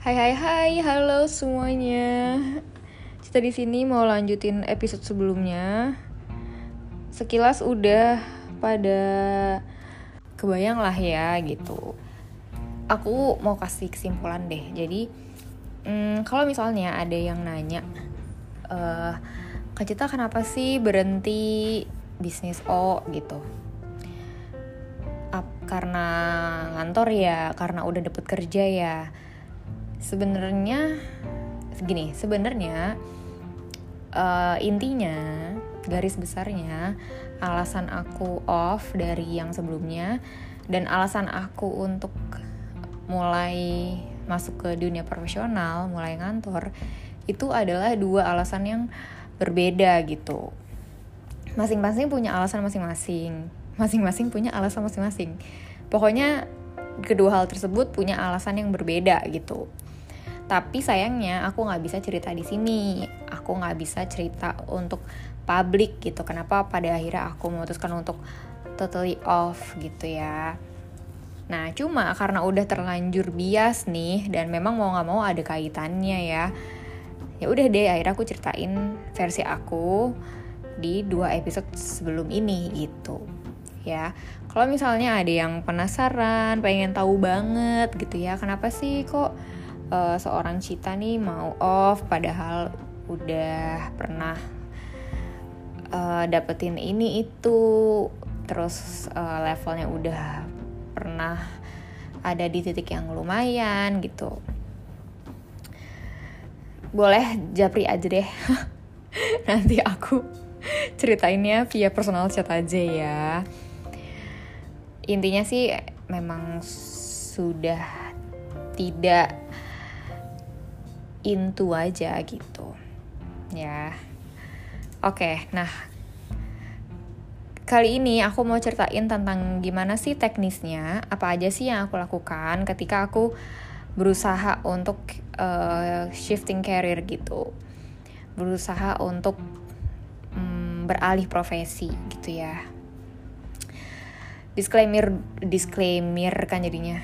Hai hai hai, halo semuanya. Kita di sini mau lanjutin episode sebelumnya. Sekilas udah pada kebayang lah ya gitu. Aku mau kasih kesimpulan deh. Jadi hmm, kalau misalnya ada yang nanya, uh, Kak Cita kenapa sih berhenti bisnis O gitu? Ap, karena ngantor ya, karena udah dapet kerja ya. Sebenarnya gini, sebenarnya uh, intinya garis besarnya alasan aku off dari yang sebelumnya dan alasan aku untuk mulai masuk ke dunia profesional, mulai ngantor itu adalah dua alasan yang berbeda gitu. Masing-masing punya alasan masing-masing. Masing-masing punya alasan masing-masing. Pokoknya kedua hal tersebut punya alasan yang berbeda gitu tapi sayangnya aku nggak bisa cerita di sini. Aku nggak bisa cerita untuk publik gitu. Kenapa pada akhirnya aku memutuskan untuk totally off gitu ya? Nah cuma karena udah terlanjur bias nih dan memang mau nggak mau ada kaitannya ya ya udah deh akhirnya aku ceritain versi aku di dua episode sebelum ini gitu ya. Kalau misalnya ada yang penasaran, pengen tahu banget gitu ya, kenapa sih kok uh, seorang Cita nih mau off padahal udah pernah uh, dapetin ini itu, terus uh, levelnya udah pernah ada di titik yang lumayan gitu. Boleh japri aja deh. Nanti aku ceritainnya via personal chat aja ya intinya sih memang sudah tidak into aja gitu. Ya. Oke nah. Kali ini aku mau ceritain tentang gimana sih teknisnya apa aja sih yang aku lakukan ketika aku berusaha untuk uh, shifting career gitu. Berusaha untuk um, beralih profesi gitu ya. Disclaimer disclaimer kan jadinya.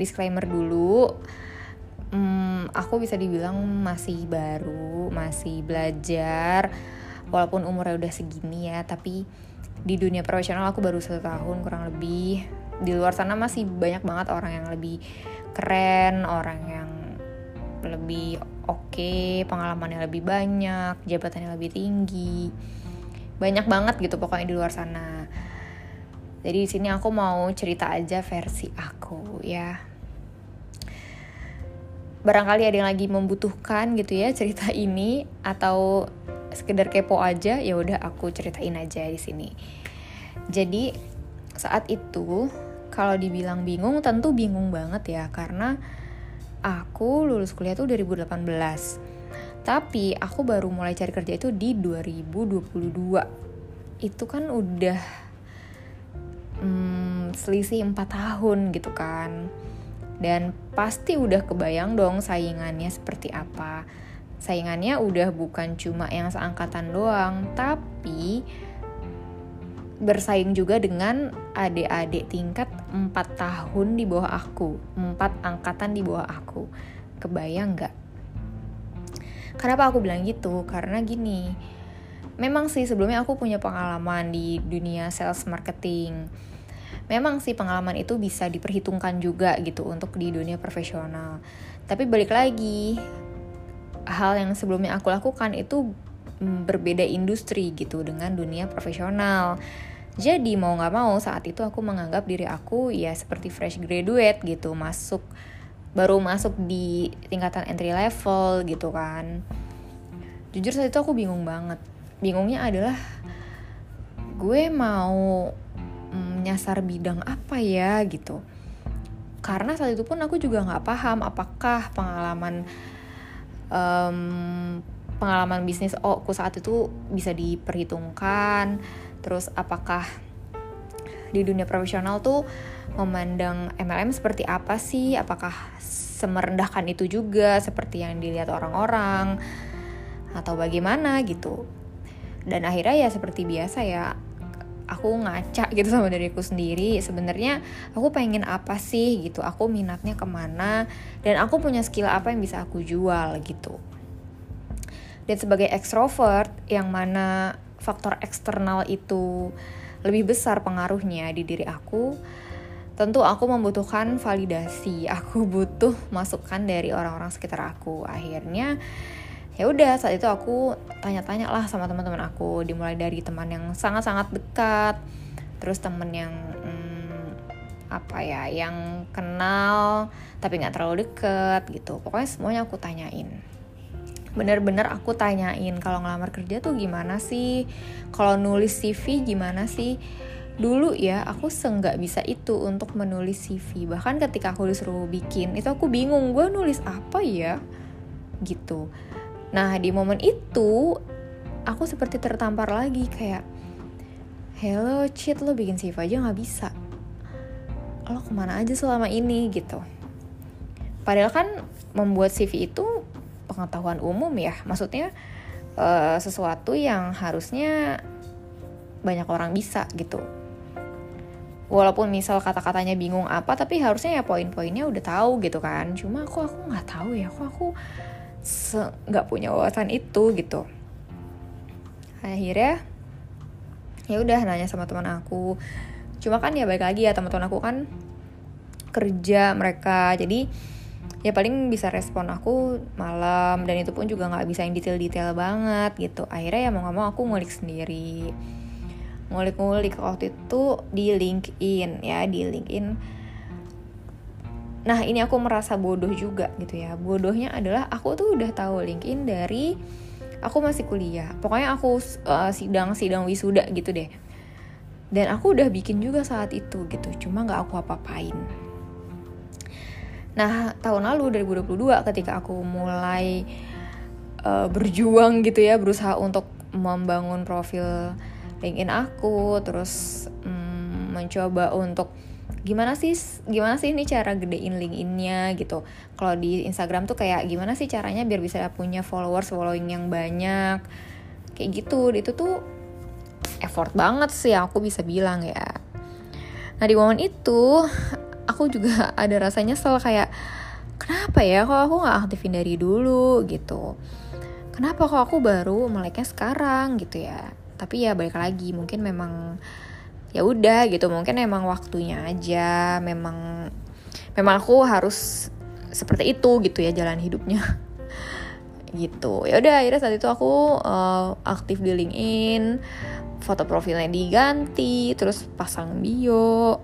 Disclaimer dulu hmm, aku bisa dibilang masih baru masih belajar. Walaupun umurnya udah segini ya tapi di dunia profesional aku baru satu tahun kurang lebih. Di luar sana masih banyak banget orang yang lebih keren orang yang lebih oke okay, pengalamannya lebih banyak jabatannya lebih tinggi. Banyak banget gitu pokoknya di luar sana. Jadi di sini aku mau cerita aja versi aku ya. Barangkali ada yang lagi membutuhkan gitu ya cerita ini atau sekedar kepo aja, ya udah aku ceritain aja di sini. Jadi saat itu kalau dibilang bingung tentu bingung banget ya karena aku lulus kuliah tuh 2018. Tapi aku baru mulai cari kerja itu di 2022. Itu kan udah hmm, selisih 4 tahun gitu kan dan pasti udah kebayang dong saingannya seperti apa saingannya udah bukan cuma yang seangkatan doang tapi bersaing juga dengan adik-adik tingkat 4 tahun di bawah aku 4 angkatan di bawah aku kebayang gak? Kenapa aku bilang gitu? Karena gini, memang sih sebelumnya aku punya pengalaman di dunia sales marketing memang sih pengalaman itu bisa diperhitungkan juga gitu untuk di dunia profesional. Tapi balik lagi, hal yang sebelumnya aku lakukan itu mm, berbeda industri gitu dengan dunia profesional. Jadi mau nggak mau saat itu aku menganggap diri aku ya seperti fresh graduate gitu, masuk baru masuk di tingkatan entry level gitu kan. Jujur saat itu aku bingung banget. Bingungnya adalah gue mau nyasar bidang apa ya gitu. Karena saat itu pun aku juga nggak paham apakah pengalaman um, pengalaman bisnis oh aku saat itu bisa diperhitungkan terus apakah di dunia profesional tuh memandang MLM seperti apa sih? Apakah semerendahkan itu juga seperti yang dilihat orang-orang? Atau bagaimana gitu. Dan akhirnya ya seperti biasa ya aku ngaca gitu sama diriku sendiri sebenarnya aku pengen apa sih gitu? Aku minatnya ke mana? Dan aku punya skill apa yang bisa aku jual gitu. Dan sebagai ekstrovert yang mana faktor eksternal itu lebih besar pengaruhnya di diri aku tentu aku membutuhkan validasi. Aku butuh masukan dari orang-orang sekitar aku. Akhirnya ya udah saat itu aku tanya-tanya lah sama teman-teman aku dimulai dari teman yang sangat-sangat dekat terus temen yang hmm, apa ya yang kenal tapi nggak terlalu deket gitu. Pokoknya semuanya aku tanyain. Bener-bener aku tanyain kalau ngelamar kerja tuh gimana sih? Kalau nulis CV gimana sih? Dulu ya aku senggak bisa itu untuk menulis CV bahkan ketika aku disuruh bikin itu aku bingung gue nulis apa ya? Gitu Nah di momen itu aku seperti tertampar lagi kayak Hello cheat lo bikin CV aja gak bisa. Lo ke mana aja selama ini? Gitu. Padahal kan membuat CV itu pengetahuan umum ya. Maksudnya uh, sesuatu yang harusnya banyak orang bisa gitu. Walaupun misal kata-katanya bingung apa tapi harusnya ya poin-poinnya udah tahu gitu kan. Cuma aku aku nggak tahu ya aku aku nggak punya wawasan itu gitu. Akhirnya ya udah nanya sama teman aku. Cuma kan ya baik lagi ya teman-teman aku kan kerja mereka. Jadi ya paling bisa respon aku malam dan itu pun juga nggak bisa yang detail-detail banget gitu. Akhirnya ya mau nggak mau aku ngulik sendiri. Ngulik-ngulik waktu itu di LinkedIn ya di LinkedIn Nah ini aku merasa bodoh juga gitu ya. Bodohnya adalah aku tuh udah tahu LinkedIn dari aku masih kuliah. Pokoknya aku uh, sidang-sidang wisuda gitu deh. Dan aku udah bikin juga saat itu gitu Cuma gak aku apa-apain. Nah tahun lalu 2022 ketika aku mulai uh, berjuang gitu ya Berusaha untuk membangun profil LinkedIn aku Terus um, mencoba untuk gimana sih gimana sih ini cara gedein LinkedIn-nya gitu. Kalau di Instagram tuh kayak gimana sih caranya biar bisa punya followers following yang banyak. Kayak gitu. Itu tuh effort banget sih aku bisa bilang ya. Nah, di momen itu aku juga ada rasanya nyesel kayak kenapa ya kok aku nggak aktifin dari dulu gitu. Kenapa kok aku baru meleknya sekarang gitu ya. Tapi ya balik lagi mungkin memang ya udah gitu mungkin emang waktunya aja memang memang aku harus seperti itu gitu ya jalan hidupnya. Gitu. Ya udah akhirnya saat itu aku uh, aktif di LinkedIn foto profilnya diganti terus pasang bio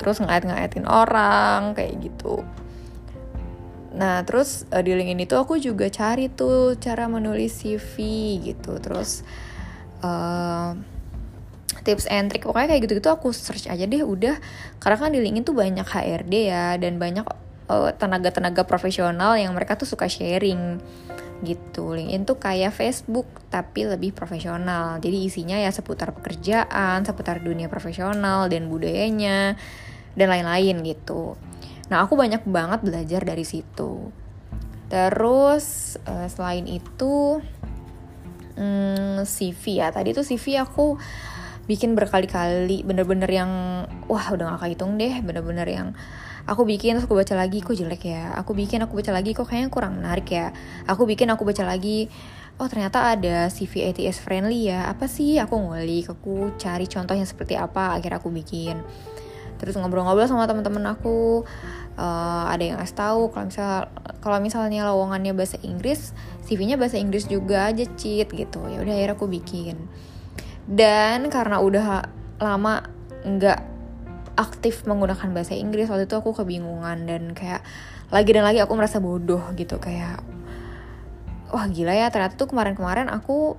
terus ngait-ngaitin orang kayak gitu. Nah terus uh, di LinkedIn itu aku juga cari tuh cara menulis CV gitu terus uh, tips and trick. Pokoknya kayak gitu-gitu aku search aja deh udah. Karena kan di LinkedIn tuh banyak HRD ya dan banyak eh, tenaga-tenaga profesional yang mereka tuh suka sharing gitu. LinkedIn tuh kayak Facebook tapi lebih profesional. Jadi isinya ya seputar pekerjaan seputar dunia profesional dan budayanya dan lain-lain gitu. Nah aku banyak banget belajar dari situ. Terus uh, selain itu hmm, CV ya. Tadi tuh CV aku bikin berkali-kali bener-bener yang wah udah gak kehitung deh bener-bener yang aku bikin terus aku baca lagi kok jelek ya? Aku bikin aku baca lagi kok kayaknya kurang menarik ya? Aku bikin aku baca lagi oh ternyata ada CV ATS friendly ya? Apa sih? Aku ngulik aku cari contohnya seperti apa akhirnya aku bikin. Terus ngobrol-ngobrol sama teman-teman aku uh, ada yang ngasih tahu kalau misal kalau misalnya lowongannya bahasa Inggris CV-nya bahasa Inggris juga aja cheat gitu. Ya udah akhirnya aku bikin dan karena udah lama nggak aktif menggunakan bahasa Inggris waktu itu aku kebingungan dan kayak lagi dan lagi aku merasa bodoh gitu kayak wah gila ya ternyata tuh kemarin-kemarin aku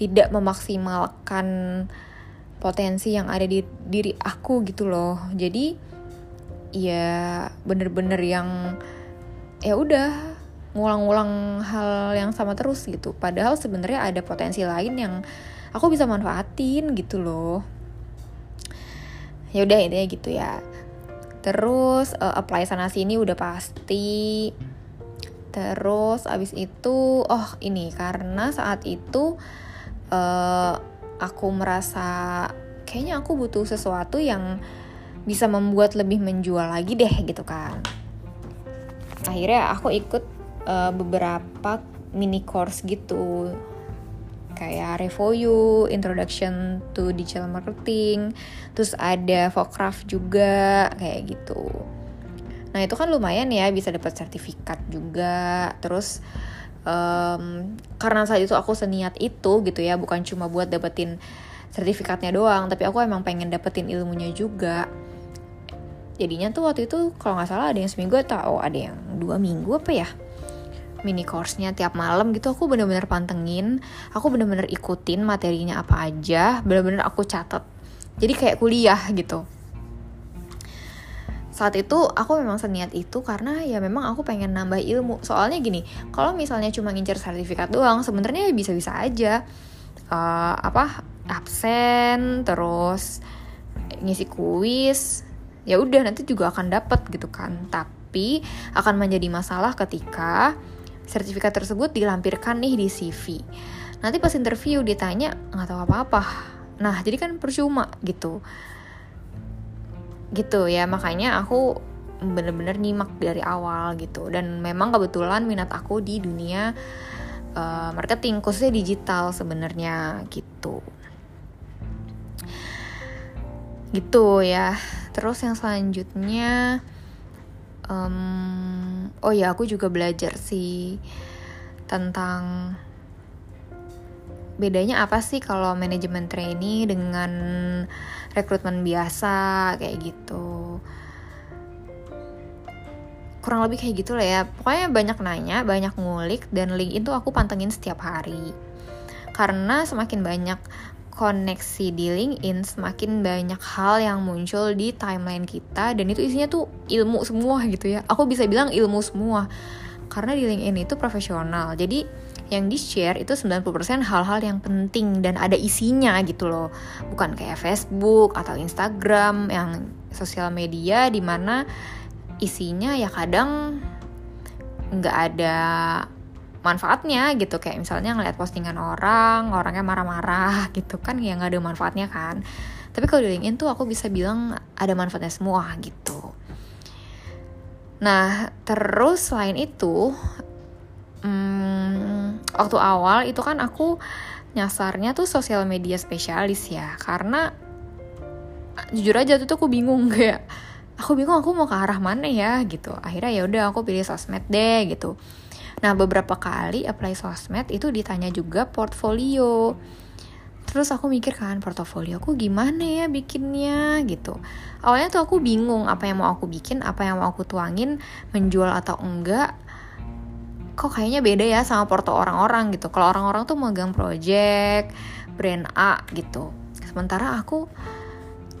tidak memaksimalkan potensi yang ada di diri aku gitu loh. Jadi ya bener-bener yang ya udah ngulang-ngulang hal yang sama terus gitu. Padahal sebenarnya ada potensi lain yang aku bisa manfaatin gitu loh. Ya udah intinya gitu ya. Terus uh, apply sana sini udah pasti. Terus abis itu oh ini karena saat itu uh, aku merasa kayaknya aku butuh sesuatu yang bisa membuat lebih menjual lagi deh gitu kan. Akhirnya aku ikut uh, beberapa mini course gitu kayak Revo You, Introduction to Digital Marketing, terus ada Vokraft juga kayak gitu. Nah itu kan lumayan ya bisa dapat sertifikat juga, terus um, karena saat itu aku seniat itu gitu ya, bukan cuma buat dapetin sertifikatnya doang, tapi aku emang pengen dapetin ilmunya juga. Jadinya tuh waktu itu kalau nggak salah ada yang seminggu atau ada yang dua minggu apa ya? Mini course-nya tiap malam gitu aku bener-bener pantengin. Aku bener-bener ikutin materinya apa aja bener-bener aku catat. Jadi kayak kuliah gitu. Saat itu aku memang seniat itu karena ya memang aku pengen nambah ilmu. Soalnya gini kalau misalnya cuma ngincer sertifikat doang sebenarnya bisa-bisa aja. Uh, apa absen terus ngisi kuis ya udah nanti juga akan dapat gitu kan. Tapi akan menjadi masalah ketika sertifikat tersebut dilampirkan nih di CV. Nanti pas interview ditanya nggak tahu apa-apa. Nah, jadi kan percuma gitu. Gitu ya, makanya aku bener-bener nyimak dari awal gitu. Dan memang kebetulan minat aku di dunia uh, marketing, khususnya digital sebenarnya gitu. Gitu ya. Terus yang selanjutnya um, oh ya aku juga belajar sih tentang bedanya apa sih kalau manajemen trainee dengan rekrutmen biasa kayak gitu. Kurang lebih kayak gitu lah ya. Pokoknya banyak nanya banyak ngulik dan link itu aku pantengin setiap hari. Karena semakin banyak koneksi di LinkedIn semakin banyak hal yang muncul di timeline kita dan itu isinya tuh ilmu semua gitu ya. Aku bisa bilang ilmu semua. Karena di LinkedIn itu profesional. Jadi yang di-share itu 90% hal-hal yang penting dan ada isinya gitu loh. Bukan kayak Facebook atau Instagram yang sosial media di mana isinya ya kadang nggak ada manfaatnya gitu. Kayak misalnya ngeliat postingan orang orangnya marah-marah gitu kan ya nggak ada manfaatnya kan. Tapi kalau di LinkedIn tuh aku bisa bilang ada manfaatnya semua gitu. Nah terus selain itu hmm, waktu awal itu kan aku nyasarnya tuh sosial media spesialis ya. Karena jujur aja tuh, aku bingung kayak aku bingung aku mau ke arah mana ya gitu. Akhirnya ya udah aku pilih sosmed deh gitu Nah, beberapa kali apply sosmed itu ditanya juga portfolio. Terus aku mikir kan, portofolio aku gimana ya bikinnya gitu. Awalnya tuh aku bingung apa yang mau aku bikin, apa yang mau aku tuangin, menjual atau enggak. Kok kayaknya beda ya sama porto orang-orang gitu. Kalau orang-orang tuh megang project, brand A gitu. Sementara aku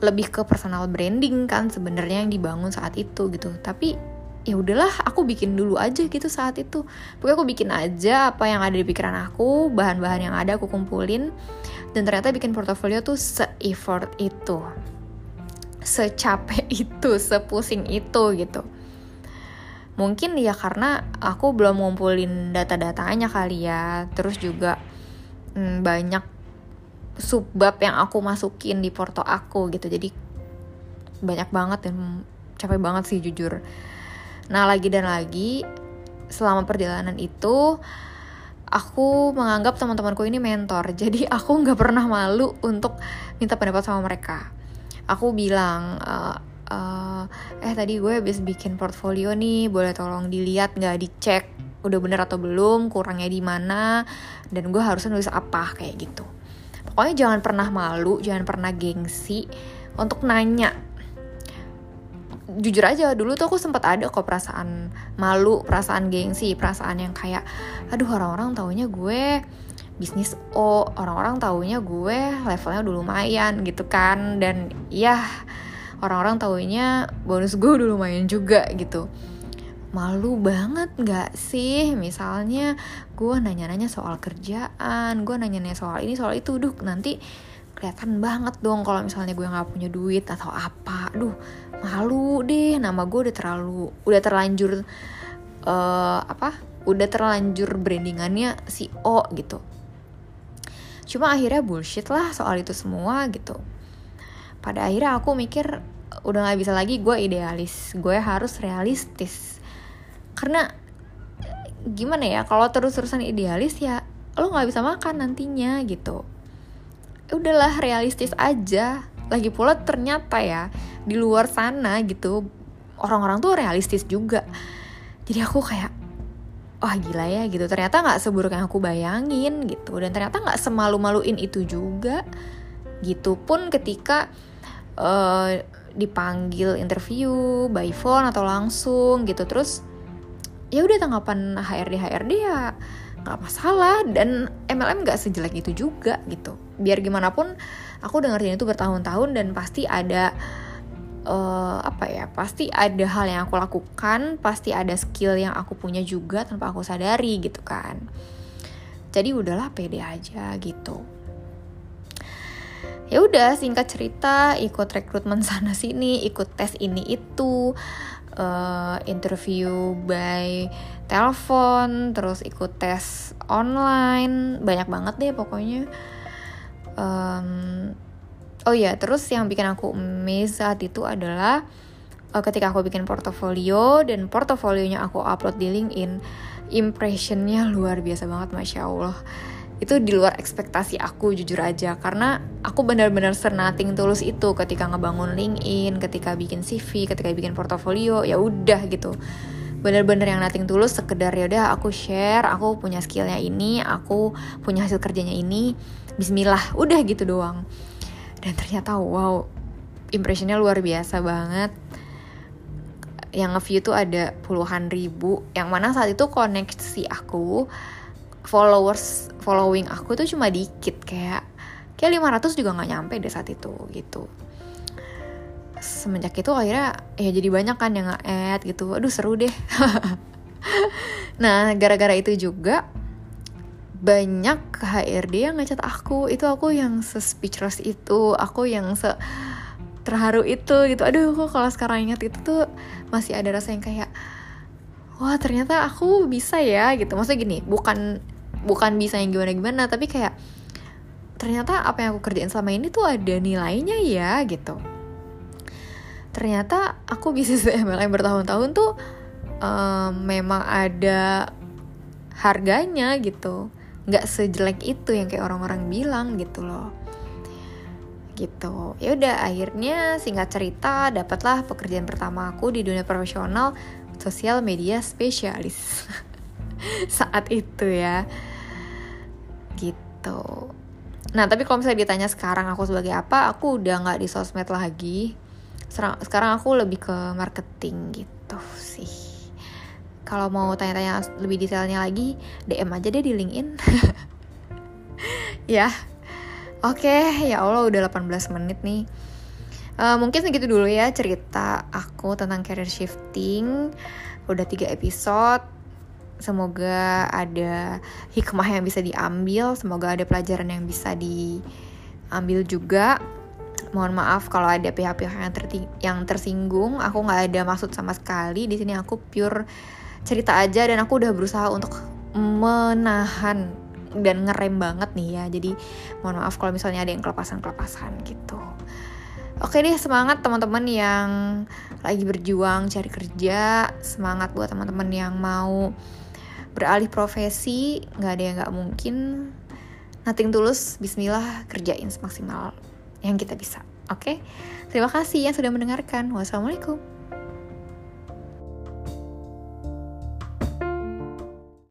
lebih ke personal branding kan sebenarnya yang dibangun saat itu gitu. Tapi ya udahlah aku bikin dulu aja gitu saat itu. Pokoknya aku bikin aja apa yang ada di pikiran aku bahan-bahan yang ada aku kumpulin dan ternyata bikin portofolio tuh se-effort itu. Secapek itu sepusing itu gitu. Mungkin ya karena aku belum ngumpulin data-datanya kali ya terus juga hmm, banyak subbab yang aku masukin di porto aku gitu. Jadi banyak banget dan capek banget sih jujur Nah lagi dan lagi selama perjalanan itu aku menganggap teman-temanku ini mentor. Jadi aku nggak pernah malu untuk minta pendapat sama mereka. Aku bilang, uh, uh, eh tadi gue habis bikin portfolio nih, boleh tolong dilihat nggak dicek udah bener atau belum, kurangnya di mana, dan gue harusnya nulis apa kayak gitu. Pokoknya jangan pernah malu, jangan pernah gengsi untuk nanya jujur aja dulu tuh aku sempat ada kok perasaan malu, perasaan gengsi, perasaan yang kayak aduh orang-orang taunya gue bisnis O, orang-orang taunya gue levelnya udah lumayan gitu kan. Dan ya orang-orang taunya bonus gue udah lumayan juga gitu. Malu banget gak sih? Misalnya gue nanya-nanya soal kerjaan gue nanya-nanya soal ini soal itu duh nanti kelihatan banget dong kalau misalnya gue nggak punya duit atau apa. Duh malu deh nama gue udah terlalu udah terlanjur uh, apa? Udah terlanjur brandingannya si O gitu. Cuma akhirnya bullshit lah soal itu semua gitu. Pada akhirnya aku mikir udah nggak bisa lagi gue idealis gue harus realistis. Karena gimana ya kalau terus-terusan idealis ya lo nggak bisa makan nantinya gitu udahlah realistis aja. Lagi pula ternyata ya di luar sana gitu orang-orang tuh realistis juga. Jadi aku kayak wah gila ya gitu. Ternyata nggak seburuk yang aku bayangin gitu. Dan ternyata nggak semalu-maluin itu juga. Gitu pun ketika uh, dipanggil interview by phone atau langsung gitu terus ya udah tanggapan HRD HRD ya nggak masalah dan MLM nggak sejelek itu juga gitu. Biar gimana pun aku udah itu bertahun-tahun dan pasti ada uh, apa ya pasti ada hal yang aku lakukan pasti ada skill yang aku punya juga tanpa aku sadari gitu kan. Jadi udahlah pede aja gitu. Ya udah singkat cerita ikut rekrutmen sana sini ikut tes ini itu uh, interview by telepon terus ikut tes online banyak banget deh pokoknya. Um, oh ya terus yang bikin aku amazed saat itu adalah uh, ketika aku bikin portofolio dan portofolionya aku upload di LinkedIn impressionnya luar biasa banget masya allah. Itu di luar ekspektasi aku jujur aja. Karena aku benar-benar senating tulus itu ketika ngebangun LinkedIn, ketika bikin CV, ketika bikin portofolio ya udah gitu bener-bener yang nating tulus sekedar ya udah aku share aku punya skillnya ini aku punya hasil kerjanya ini Bismillah udah gitu doang. Dan ternyata wow impressionnya luar biasa banget. Yang nge-view tuh ada puluhan ribu yang mana saat itu koneksi aku followers following aku tuh cuma dikit kayak kayak 500 juga nggak nyampe deh saat itu gitu semenjak itu akhirnya ya jadi banyak kan yang nge-add gitu. Aduh seru deh. Nah gara-gara itu juga banyak HRD yang ngechat aku. Itu aku yang se speechless itu. Aku yang se terharu itu gitu. Aduh kok kalau sekarang ingat itu tuh masih ada rasa yang kayak wah ternyata aku bisa ya gitu. Maksudnya gini bukan bukan bisa yang gimana gimana tapi kayak ternyata apa yang aku kerjain selama ini tuh ada nilainya ya gitu ternyata aku bisnis MLM bertahun-tahun tuh um, memang ada harganya gitu. Nggak sejelek itu yang kayak orang-orang bilang gitu loh. Gitu. Ya udah akhirnya singkat cerita dapatlah pekerjaan pertama aku di dunia profesional sosial media spesialis. Saat itu ya. Gitu. Nah tapi kalau misalnya ditanya sekarang aku sebagai apa aku udah nggak di sosmed lagi sekarang aku lebih ke marketing gitu sih. Kalau mau tanya-tanya lebih detailnya lagi DM aja deh di LinkedIn. Ya. Oke okay, ya Allah udah 18 menit nih. Uh, mungkin segitu dulu ya cerita aku tentang career shifting. Udah tiga episode. Semoga ada hikmah yang bisa diambil. Semoga ada pelajaran yang bisa diambil juga mohon maaf kalau ada pihak-pihak yang, yang tersinggung. Aku nggak ada maksud sama sekali. Di sini aku pure cerita aja dan aku udah berusaha untuk menahan dan ngerem banget nih ya. Jadi mohon maaf kalau misalnya ada yang kelepasan-kelepasan gitu. Oke deh semangat teman-teman yang lagi berjuang cari kerja. Semangat buat teman-teman yang mau beralih profesi. Nggak ada yang nggak mungkin. Nothing tulus. Bismillah kerjain semaksimal yang kita bisa. Oke, okay? terima kasih yang sudah mendengarkan. Wassalamualaikum.